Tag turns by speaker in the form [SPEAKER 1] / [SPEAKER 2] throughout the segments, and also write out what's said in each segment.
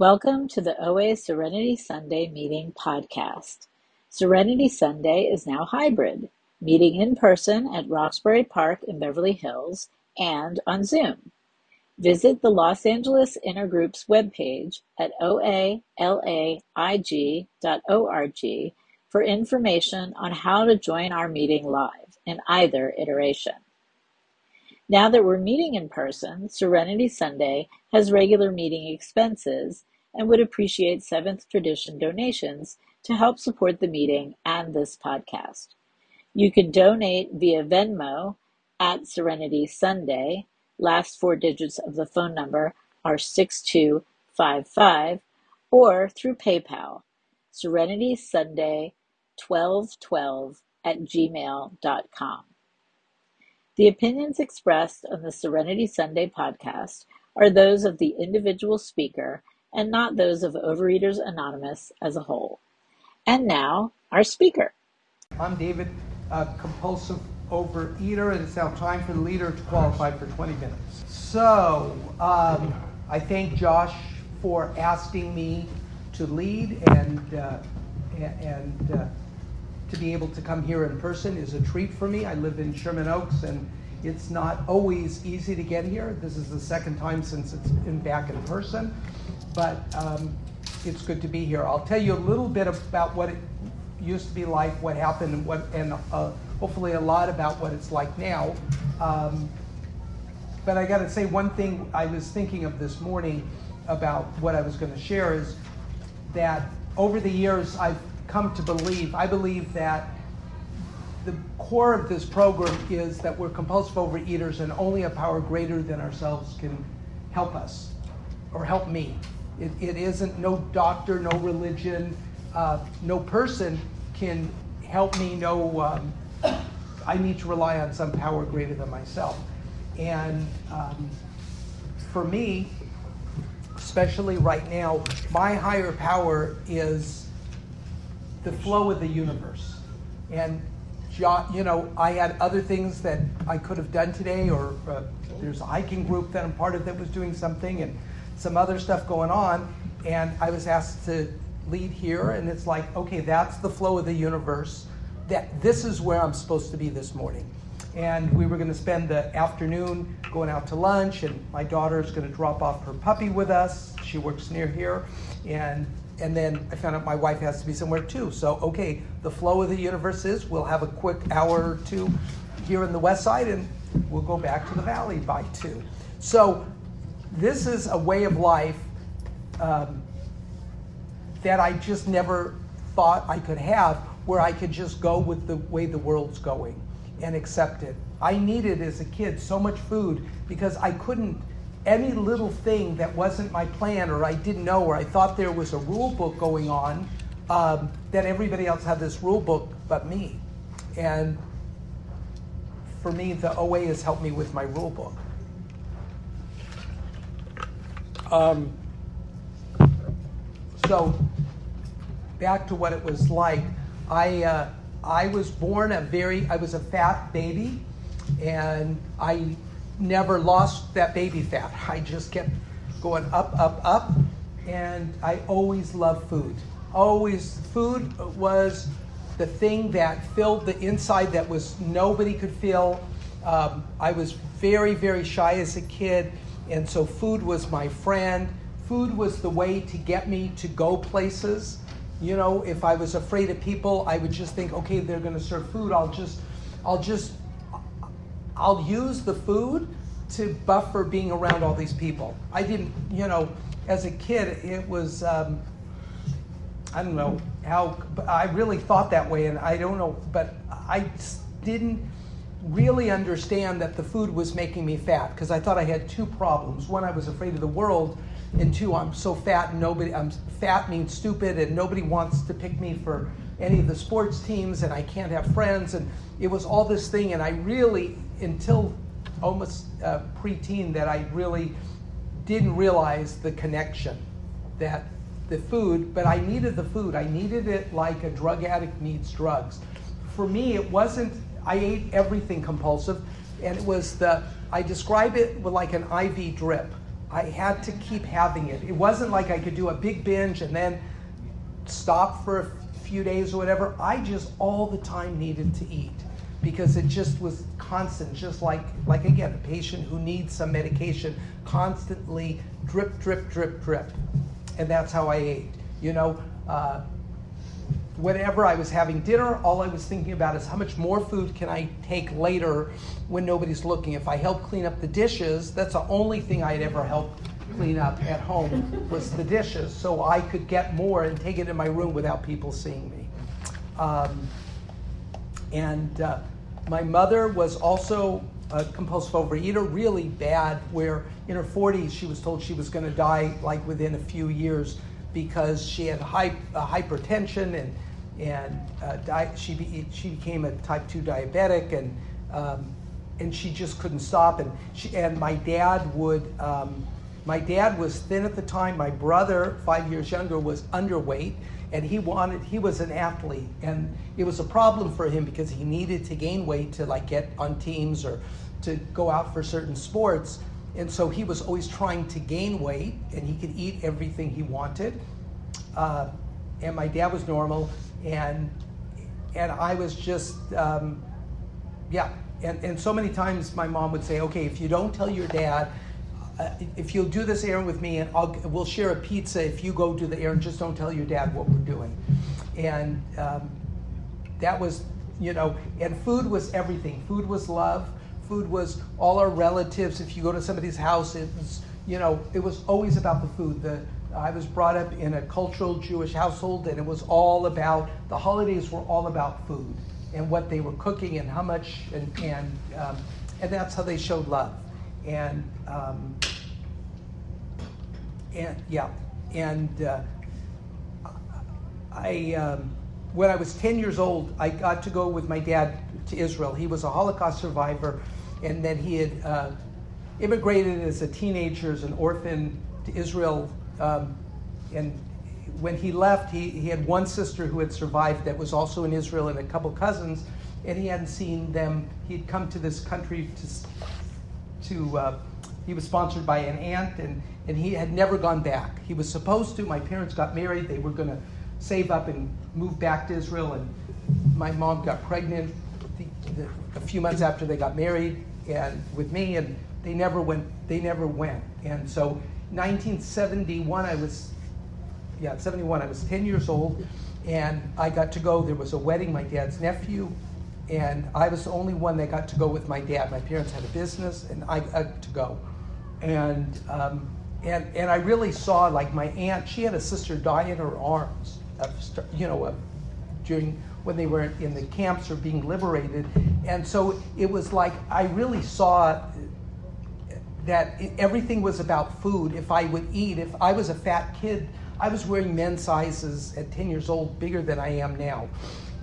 [SPEAKER 1] Welcome to the OA Serenity Sunday Meeting podcast. Serenity Sunday is now hybrid, meeting in person at Roxbury Park in Beverly Hills and on Zoom. Visit the Los Angeles Intergroup's webpage at oalaig.org for information on how to join our meeting live in either iteration. Now that we're meeting in person, Serenity Sunday has regular meeting expenses and would appreciate Seventh Tradition donations to help support the meeting and this podcast. You can donate via Venmo at Serenity Sunday. Last four digits of the phone number are 6255 or through PayPal, Serenity Sunday 1212 at gmail.com. The opinions expressed on the Serenity Sunday podcast are those of the individual speaker and not those of Overeaters Anonymous as a whole. And now, our speaker.
[SPEAKER 2] I'm David, a compulsive overeater, and it's now time for the leader to qualify for 20 minutes. So, um, I thank Josh for asking me to lead and uh, and uh, to be able to come here in person is a treat for me. I live in Sherman Oaks, and it's not always easy to get here. This is the second time since it's been back in person, but um, it's good to be here. I'll tell you a little bit about what it used to be like, what happened, and what, and uh, hopefully a lot about what it's like now. Um, but I got to say one thing I was thinking of this morning about what I was going to share is that over the years I've come to believe, I believe that the core of this program is that we're compulsive overeaters and only a power greater than ourselves can help us or help me. It, it isn't no doctor, no religion, uh, no person can help me know um, I need to rely on some power greater than myself. And um, for me, especially right now, my higher power is the flow of the universe. And you know, I had other things that I could have done today, or uh, there's a hiking group that I'm part of that was doing something, and some other stuff going on. And I was asked to lead here, and it's like, okay, that's the flow of the universe. That this is where I'm supposed to be this morning. And we were going to spend the afternoon going out to lunch, and my daughter is going to drop off her puppy with us. She works near here, and and then I found out my wife has to be somewhere too. So, okay, the flow of the universe is we'll have a quick hour or two here in the west side and we'll go back to the valley by two. So, this is a way of life um, that I just never thought I could have where I could just go with the way the world's going and accept it. I needed as a kid so much food because I couldn't any little thing that wasn't my plan or I didn't know or I thought there was a rule book going on, um, that everybody else had this rule book but me. And for me, the OA has helped me with my rule book. Um, so, back to what it was like. I, uh, I was born a very, I was a fat baby, and I never lost that baby fat. I just kept going up, up, up, and I always loved food. Always, food was the thing that filled the inside that was nobody could feel. Um, I was very, very shy as a kid, and so food was my friend. Food was the way to get me to go places. You know, if I was afraid of people, I would just think, okay, they're going to serve food. I'll just, I'll just I'll use the food to buffer being around all these people. I didn't, you know, as a kid, it was, um, I don't know how, I really thought that way, and I don't know, but I didn't really understand that the food was making me fat because I thought I had two problems. One, I was afraid of the world, and two, I'm so fat and nobody, I'm fat means stupid, and nobody wants to pick me for any of the sports teams, and I can't have friends, and it was all this thing, and I really until almost uh, preteen that I really didn't realize the connection that the food, but I needed the food. I needed it like a drug addict needs drugs. For me, it wasn't, I ate everything compulsive, and it was the, I describe it with like an IV drip. I had to keep having it. It wasn't like I could do a big binge and then stop for a few days or whatever. I just all the time needed to eat because it just was constant, just like like again, a patient who needs some medication, constantly drip, drip, drip, drip, and that's how I ate. You know, uh, whenever I was having dinner, all I was thinking about is how much more food can I take later when nobody's looking. If I help clean up the dishes, that's the only thing I'd ever help clean up at home was the dishes, so I could get more and take it in my room without people seeing me. Um, and uh, my mother was also a compulsive overeater, really bad, where in her 40s she was told she was going to die like within a few years because she had high, uh, hypertension and, and uh, di- she, be- she became a type 2 diabetic and, um, and she just couldn't stop. And, she, and my dad would, um, my dad was thin at the time. My brother, five years younger, was underweight and he wanted he was an athlete and it was a problem for him because he needed to gain weight to like get on teams or to go out for certain sports and so he was always trying to gain weight and he could eat everything he wanted. Uh, and my dad was normal and and i was just um, yeah. And, and so many times my mom would say okay if you don't tell your dad uh, if you'll do this errand with me and I'll, we'll share a pizza if you go do the errand just don't tell your dad what we're doing. And um, that was you know and food was everything. Food was love. Food was all our relatives. If you go to somebody's house it was you know it was always about the food. The i was brought up in a cultural jewish household and it was all about the holidays were all about food and what they were cooking and how much and and um, and that's how they showed love. And um, and yeah, and uh, I um, when I was 10 years old, I got to go with my dad to Israel. He was a Holocaust survivor, and then he had uh, immigrated as a teenager, as an orphan to Israel. Um, and when he left, he, he had one sister who had survived that was also in Israel, and a couple cousins, and he hadn't seen them. He'd come to this country to to uh, he was sponsored by an aunt, and, and he had never gone back. He was supposed to. My parents got married. They were going to save up and move back to Israel. And my mom got pregnant the, the, a few months after they got married, and with me, and they never went. They never went. And so, 1971, I was, yeah, 71. I was 10 years old, and I got to go. There was a wedding. My dad's nephew and I was the only one that got to go with my dad. My parents had a business, and I got to go and um, and and I really saw like my aunt. She had a sister die in her arms, of, you know, during when they were in the camps or being liberated, and so it was like I really saw that everything was about food. If I would eat, if I was a fat kid, I was wearing men's sizes at 10 years old, bigger than I am now,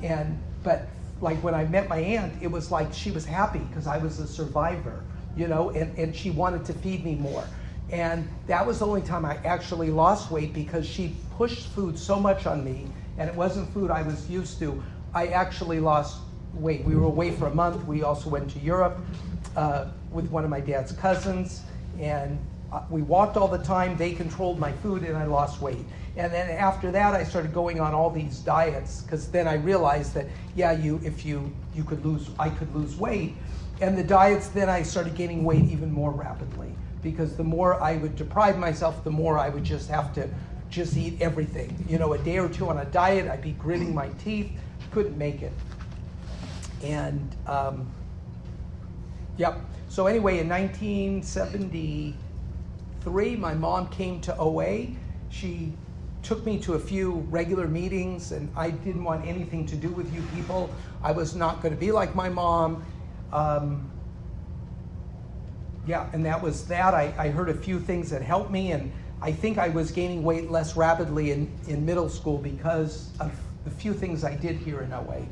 [SPEAKER 2] and but like when I met my aunt, it was like she was happy because I was a survivor you know, and, and she wanted to feed me more. And that was the only time I actually lost weight because she pushed food so much on me, and it wasn't food I was used to. I actually lost weight. We were away for a month. We also went to Europe uh, with one of my dad's cousins, and uh, we walked all the time. They controlled my food, and I lost weight. And then after that, I started going on all these diets because then I realized that yeah, you if you you could lose, I could lose weight and the diets, then I started gaining weight even more rapidly because the more I would deprive myself, the more I would just have to just eat everything. You know, a day or two on a diet, I'd be gritting my teeth, couldn't make it. And, um, yep. So, anyway, in 1973, my mom came to OA. She took me to a few regular meetings, and I didn't want anything to do with you people. I was not going to be like my mom. Um, yeah, and that was that. I, I heard a few things that helped me, and I think I was gaining weight less rapidly in, in middle school because of the few things I did here in OA.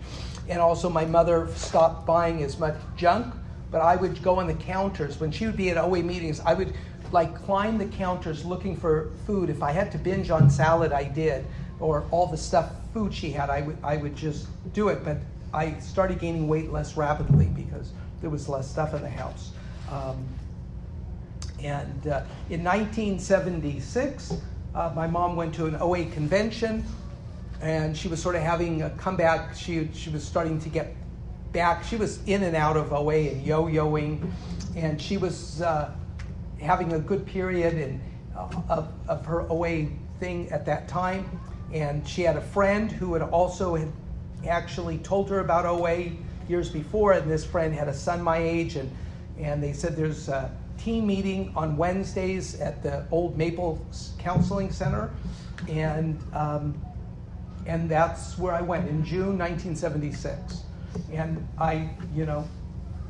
[SPEAKER 2] And also, my mother stopped buying as much junk, but I would go on the counters. When she would be at OA meetings, I would like climb the counters looking for food. If I had to binge on salad, I did, or all the stuff, food she had, I would, I would just do it. But I started gaining weight less rapidly because there was less stuff in the house. Um, And uh, in 1976, uh, my mom went to an OA convention and she was sort of having a comeback. She, she was starting to get back. She was in and out of OA and yo yoing, and she was uh, having a good period in, uh, of, of her OA thing at that time. And she had a friend who had also had actually told her about OA years before, and this friend had a son my age, and, and they said there's a team meeting on Wednesdays at the old Maple Counseling Center, and um, and that's where I went in June 1976. And I, you know,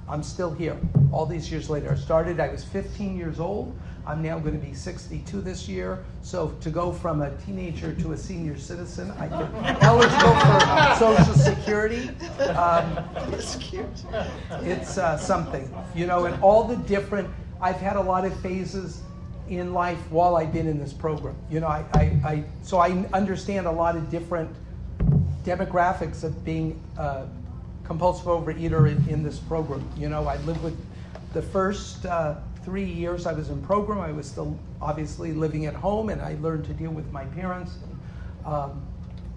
[SPEAKER 2] I'm still here all these years later. I started, I was 15 years old. I'm now going to be 62 this year. So to go from a teenager to a senior citizen, I get eligible for Social Security. Um, it's. It's uh, something, you know, and all the different. I've had a lot of phases in life while I've been in this program. You know, I, I, I so I understand a lot of different demographics of being a compulsive overeater in, in this program. You know, I lived with the first uh, three years I was in program. I was still obviously living at home, and I learned to deal with my parents. Um,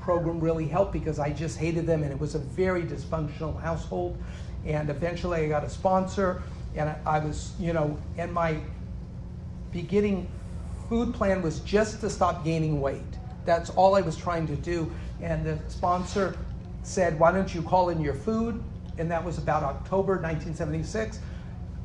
[SPEAKER 2] program really helped because I just hated them, and it was a very dysfunctional household. And eventually, I got a sponsor, and I, was, you know, and my beginning food plan was just to stop gaining weight. That's all I was trying to do. And the sponsor said, Why don't you call in your food? And that was about October 1976.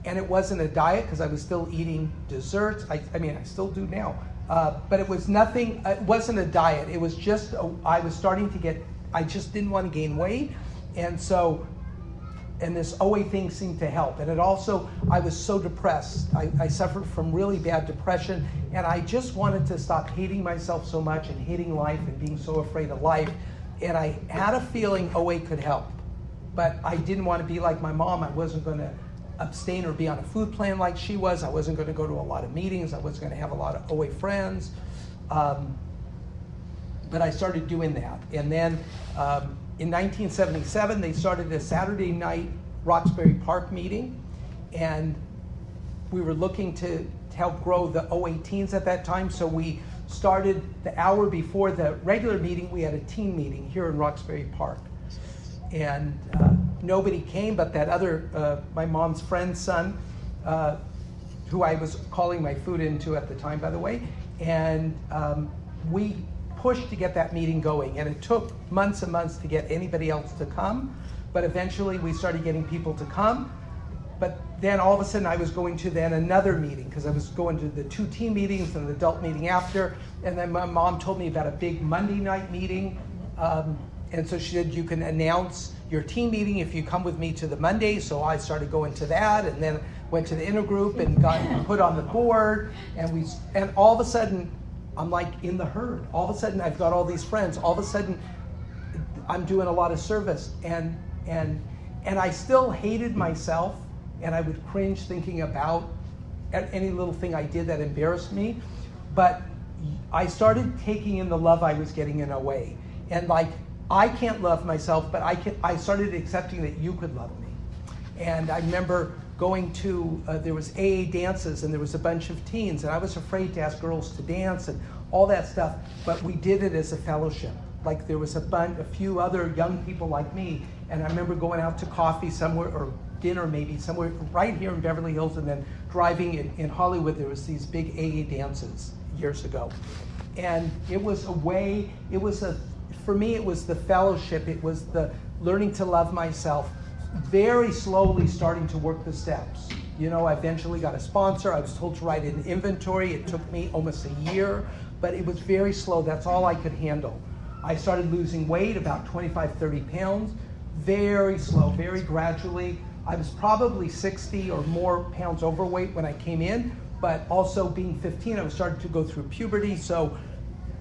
[SPEAKER 2] And it wasn't a diet because I was still eating desserts. I, I, mean, I still do now. Uh, but it was nothing, it wasn't a diet. It was just, a, I was starting to get, I just didn't want to gain weight. And so and this OA thing seemed to help. And it also, I was so depressed. I, I, suffered from really bad depression, and I just wanted to stop hating myself so much and hating life and being so afraid of life. And I had a feeling OA could help, but I didn't want to be like my mom. I wasn't going to abstain or be on a food plan like she was. I wasn't going to go to a lot of meetings. I wasn't going to have a lot of OA friends. Um, but I started doing that. And then um, in 1977, they started a Saturday night Roxbury Park meeting, and we were looking to, help grow the OA teens at that time. So we started the hour before the regular meeting, we had a teen meeting here in Roxbury Park. And uh, nobody came but that other, uh, my mom's friend's son, uh, who I was calling my food into at the time, by the way. And um, we pushed to get that meeting going, and it took months and months to get anybody else to come. But eventually, we started getting people to come. But then all of a sudden, I was going to then another meeting because I was going to the two team meetings and the adult meeting after. And then my mom told me about a big Monday night meeting. Um, and so she said, You can announce your team meeting if you come with me to the Monday. So I started going to that and then went to the intergroup and got put on the board. And, we, and all of a sudden, I'm like in the herd. All of a sudden, I've got all these friends. All of a sudden, I'm doing a lot of service, and and and I still hated myself, and I would cringe thinking about any little thing I did that embarrassed me. But I started taking in the love I was getting in a way. and like I can't love myself, but I can. I started accepting that you could love me, and I remember going to, uh, there was AA dances and there was a bunch of teens, and I was afraid to ask girls to dance and all that stuff, but we did it as a fellowship. Like there was a bunch, a few other young people like me, and I remember going out to coffee somewhere or dinner maybe somewhere right here in Beverly Hills, and then driving in, in Hollywood. There was these big AA dances years ago, and it was a way. It was a, for me, it was the fellowship. It was the learning to love myself very slowly starting to work the steps. You know, I eventually got a sponsor. I was told to write an inventory. It took me almost a year, but it was very slow. That's all I could handle. I started losing weight, about 25, 30 pounds, very slow, very gradually. I was probably 60 or more pounds overweight when I came in, but also being 15, I was starting to go through puberty, so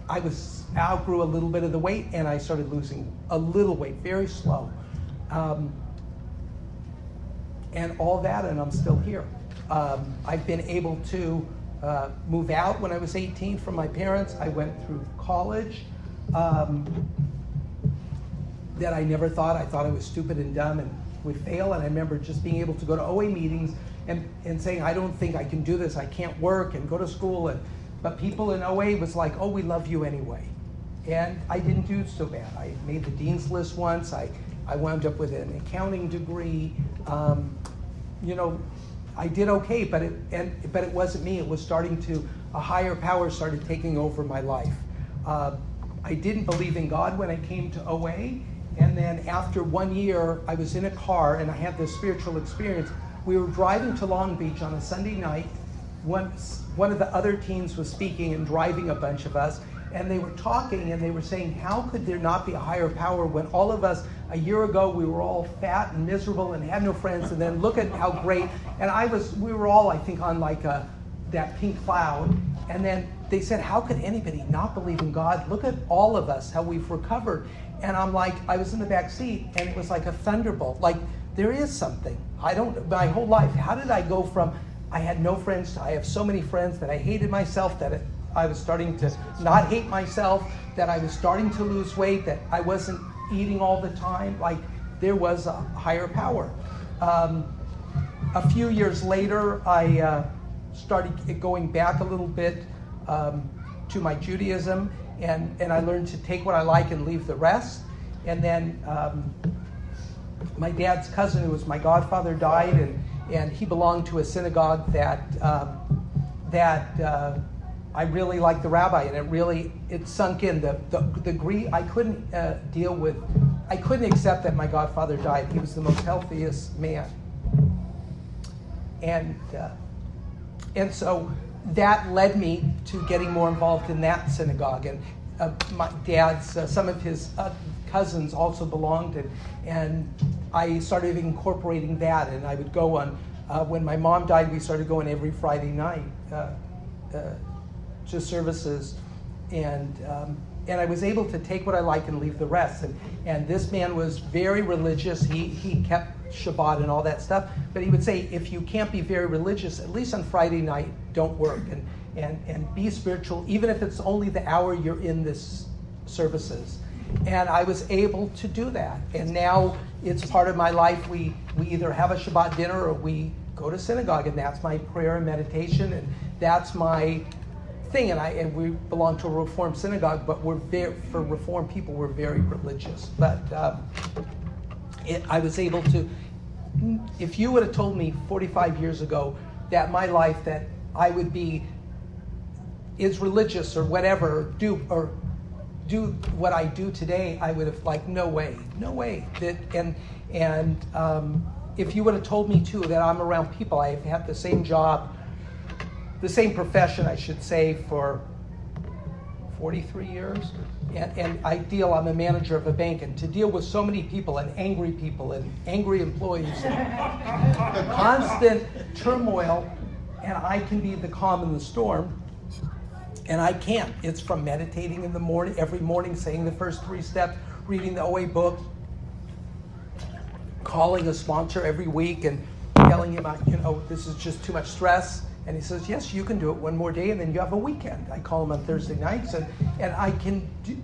[SPEAKER 2] I was outgrew a little bit of the weight, and I started losing a little weight, very slow. Um, and all that, and I'm still here. Um, I've been able to uh, move out when I was 18 from my parents. I went through college um, that I never thought. I thought I was stupid and dumb and would fail. And I remember just being able to go to OA meetings and, and saying, I don't think I can do this, I can't work and go to school. And, but people in OA was like, oh, we love you anyway. And I didn't do so bad. I made the dean's list once. I, I wound up with an accounting degree. Um, you know, I did okay, but it, and, but it wasn't me. It was starting to, a higher power started taking over my life. Uh, I didn't believe in God when I came to OA. And then after one year, I was in a car and I had this spiritual experience. We were driving to Long Beach on a Sunday night. One, one of the other teens was speaking and driving a bunch of us. And they were talking and they were saying, How could there not be a higher power when all of us, a year ago, we were all fat and miserable and had no friends? And then look at how great. And I was, we were all, I think, on like a, that pink cloud. And then they said, How could anybody not believe in God? Look at all of us, how we've recovered. And I'm like, I was in the back seat and it was like a thunderbolt. Like, there is something. I don't, my whole life, how did I go from I had no friends to I have so many friends that I hated myself, that it, I was starting to not hate myself, that I was starting to lose weight, that I wasn't eating all the time? Like, there was a higher power. Um, a few years later, I uh, started going back a little bit um, to my Judaism, and, and I learned to take what I like and leave the rest. And then um, my dad's cousin, who was my godfather, died, and, and he belonged to a synagogue that, um, that uh, I really liked the rabbi, and it really it sunk in. The, the, the grief, I couldn't uh, deal with, I couldn't accept that my godfather died. He was the most healthiest man. And, uh, and so that led me to getting more involved in that synagogue. And uh, my dad's, uh, some of his uh, cousins also belonged, and, and I started incorporating that. And I would go on, uh, when my mom died, we started going every Friday night uh, uh, to services. And, um, and I was able to take what I like and leave the rest. And, and this man was very religious. He, he kept Shabbat and all that stuff. But he would say, if you can't be very religious, at least on Friday night, don't work and, and, and be spiritual, even if it's only the hour you're in this services. And I was able to do that. And now it's part of my life. We, we either have a Shabbat dinner or we go to synagogue, and that's my prayer and meditation, and that's my thing. And I and we belong to a Reformed synagogue, but we're very for Reformed people, we're very religious. But um, it, I was able to. If you would have told me 45 years ago that my life that I would be is religious or whatever, do or do what I do today, I would have like no way, no way. That and and um, if you would have told me too that I'm around people, I've had the same job, the same profession, I should say, for 43 years. And, and, I deal, I'm a manager of a bank, and to deal with so many people and angry people and angry employees, and constant turmoil, and I can be the calm in the storm, and I can't. It's from meditating in the morning, every morning, saying the first three steps, reading the OA book, calling a sponsor every week and telling him, you know, this is just too much stress. And he says, yes, you can do it one more day, and then you have a weekend. I call him on Thursday nights, and, and I can do,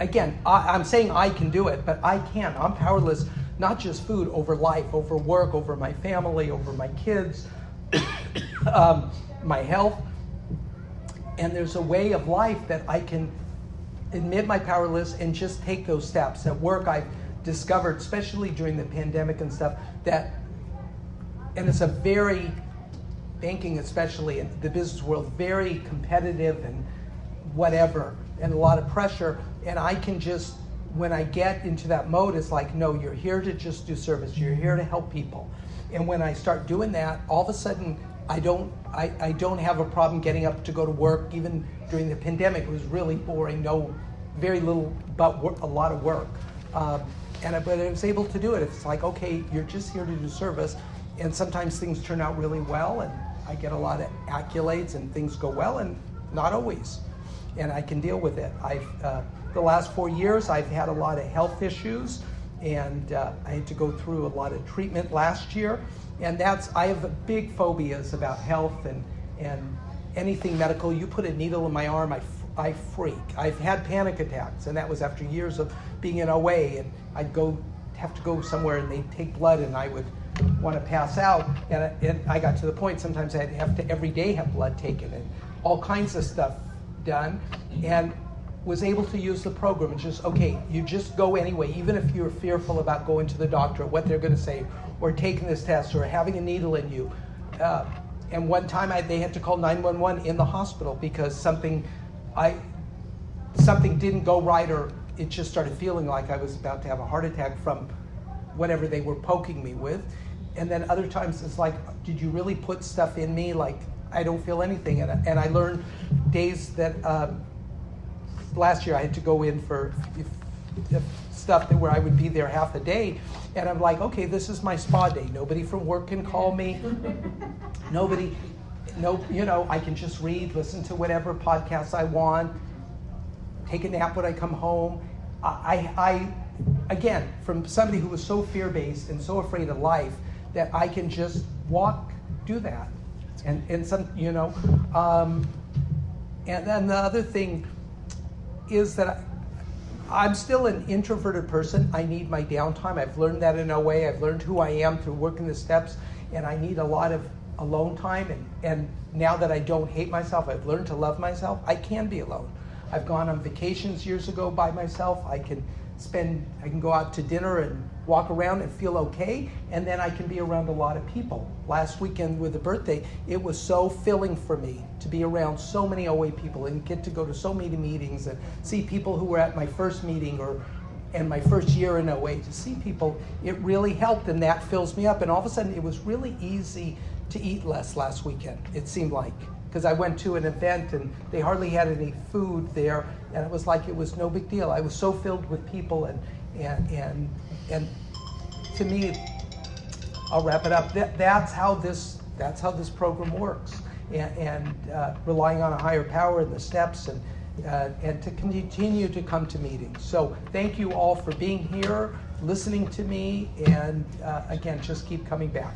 [SPEAKER 2] again, I, am saying I can do it, but I can't. I'm powerless, not just food, over life, over work, over my family, over my kids, um, my health. And there's a way of life that I can admit my powerless and just take those steps. At work, I've discovered, especially during the pandemic and stuff, that, and it's a very, banking especially, in the business world, very competitive and whatever, and a lot of pressure. And I can just, when I get into that mode, it's like, no, you're here to just do service, you're here to help people. And when I start doing that, all of a sudden, I don't, I, I don't have a problem getting up to go to work. Even during the pandemic, it was really boring. No, very little, but a lot of work. Um, and I, but I was able to do it. It's like, okay, you're just here to do service, and sometimes things turn out really well, and I get a lot of accolades, and things go well, and not always, and I can deal with it. I've uh, the last four years, I've had a lot of health issues, and uh, I had to go through a lot of treatment last year, and that's I have big phobias about health and and anything medical. You put a needle in my arm, I I freak. I've had panic attacks, and that was after years of being in OA, and I'd go have to go somewhere and they'd take blood, and I would want to pass out. And, I- and I got to the point sometimes I'd have to every day have blood taken and all kinds of stuff done. And was able to use the program and just, okay, you just go anyway, even if you're fearful about going to the doctor, what they're going to say, or taking this test, or having a needle in you. Uh, and one time I, they had to call 911 in the hospital because something, I, something didn't go right, or it just started feeling like I was about to have a heart attack from whatever they were poking me with. And then other times it's like, did you really put stuff in me? Like, I don't feel anything. And, and I learned days that um, last year I had to go in for if, if stuff that where I would be there half a day, and I'm like, okay, this is my spa day. Nobody from work can call me. Nobody, no, you know, I can just read, listen to whatever podcasts I want, take a nap when I come home. I, I, again, from somebody who was so fear-based and so afraid of life, that I can just walk, do that, and and some, you know, um, and then the other thing is that I, I'm still an introverted person. I need my downtime. I've learned that in a way. I've learned who I am through working the steps, and I need a lot of alone time. And, and now that I don't hate myself, I've learned to love myself. I can be alone. I've gone on vacations years ago by myself. I can spend, I can go out to dinner and walk around and feel okay, and then I can be around a lot of people. Last weekend with the birthday, it was so filling for me to be around so many OA people and get to go to so many meetings and see people who were at my first meeting or and my first year in OA to see people, it really helped and that fills me up. And all of a sudden, it was really easy to eat less last weekend, it seemed like. Because I went to an event and they hardly had any food there, and it was like it was no big deal. I was so filled with people, and, and, and, and to me, I'll wrap it up. That, that's, how this, that's how this program works. And, and uh, relying on a higher power in the steps and, uh, and to continue to come to meetings. So thank you all for being here, listening to me, and uh, again, just keep coming back.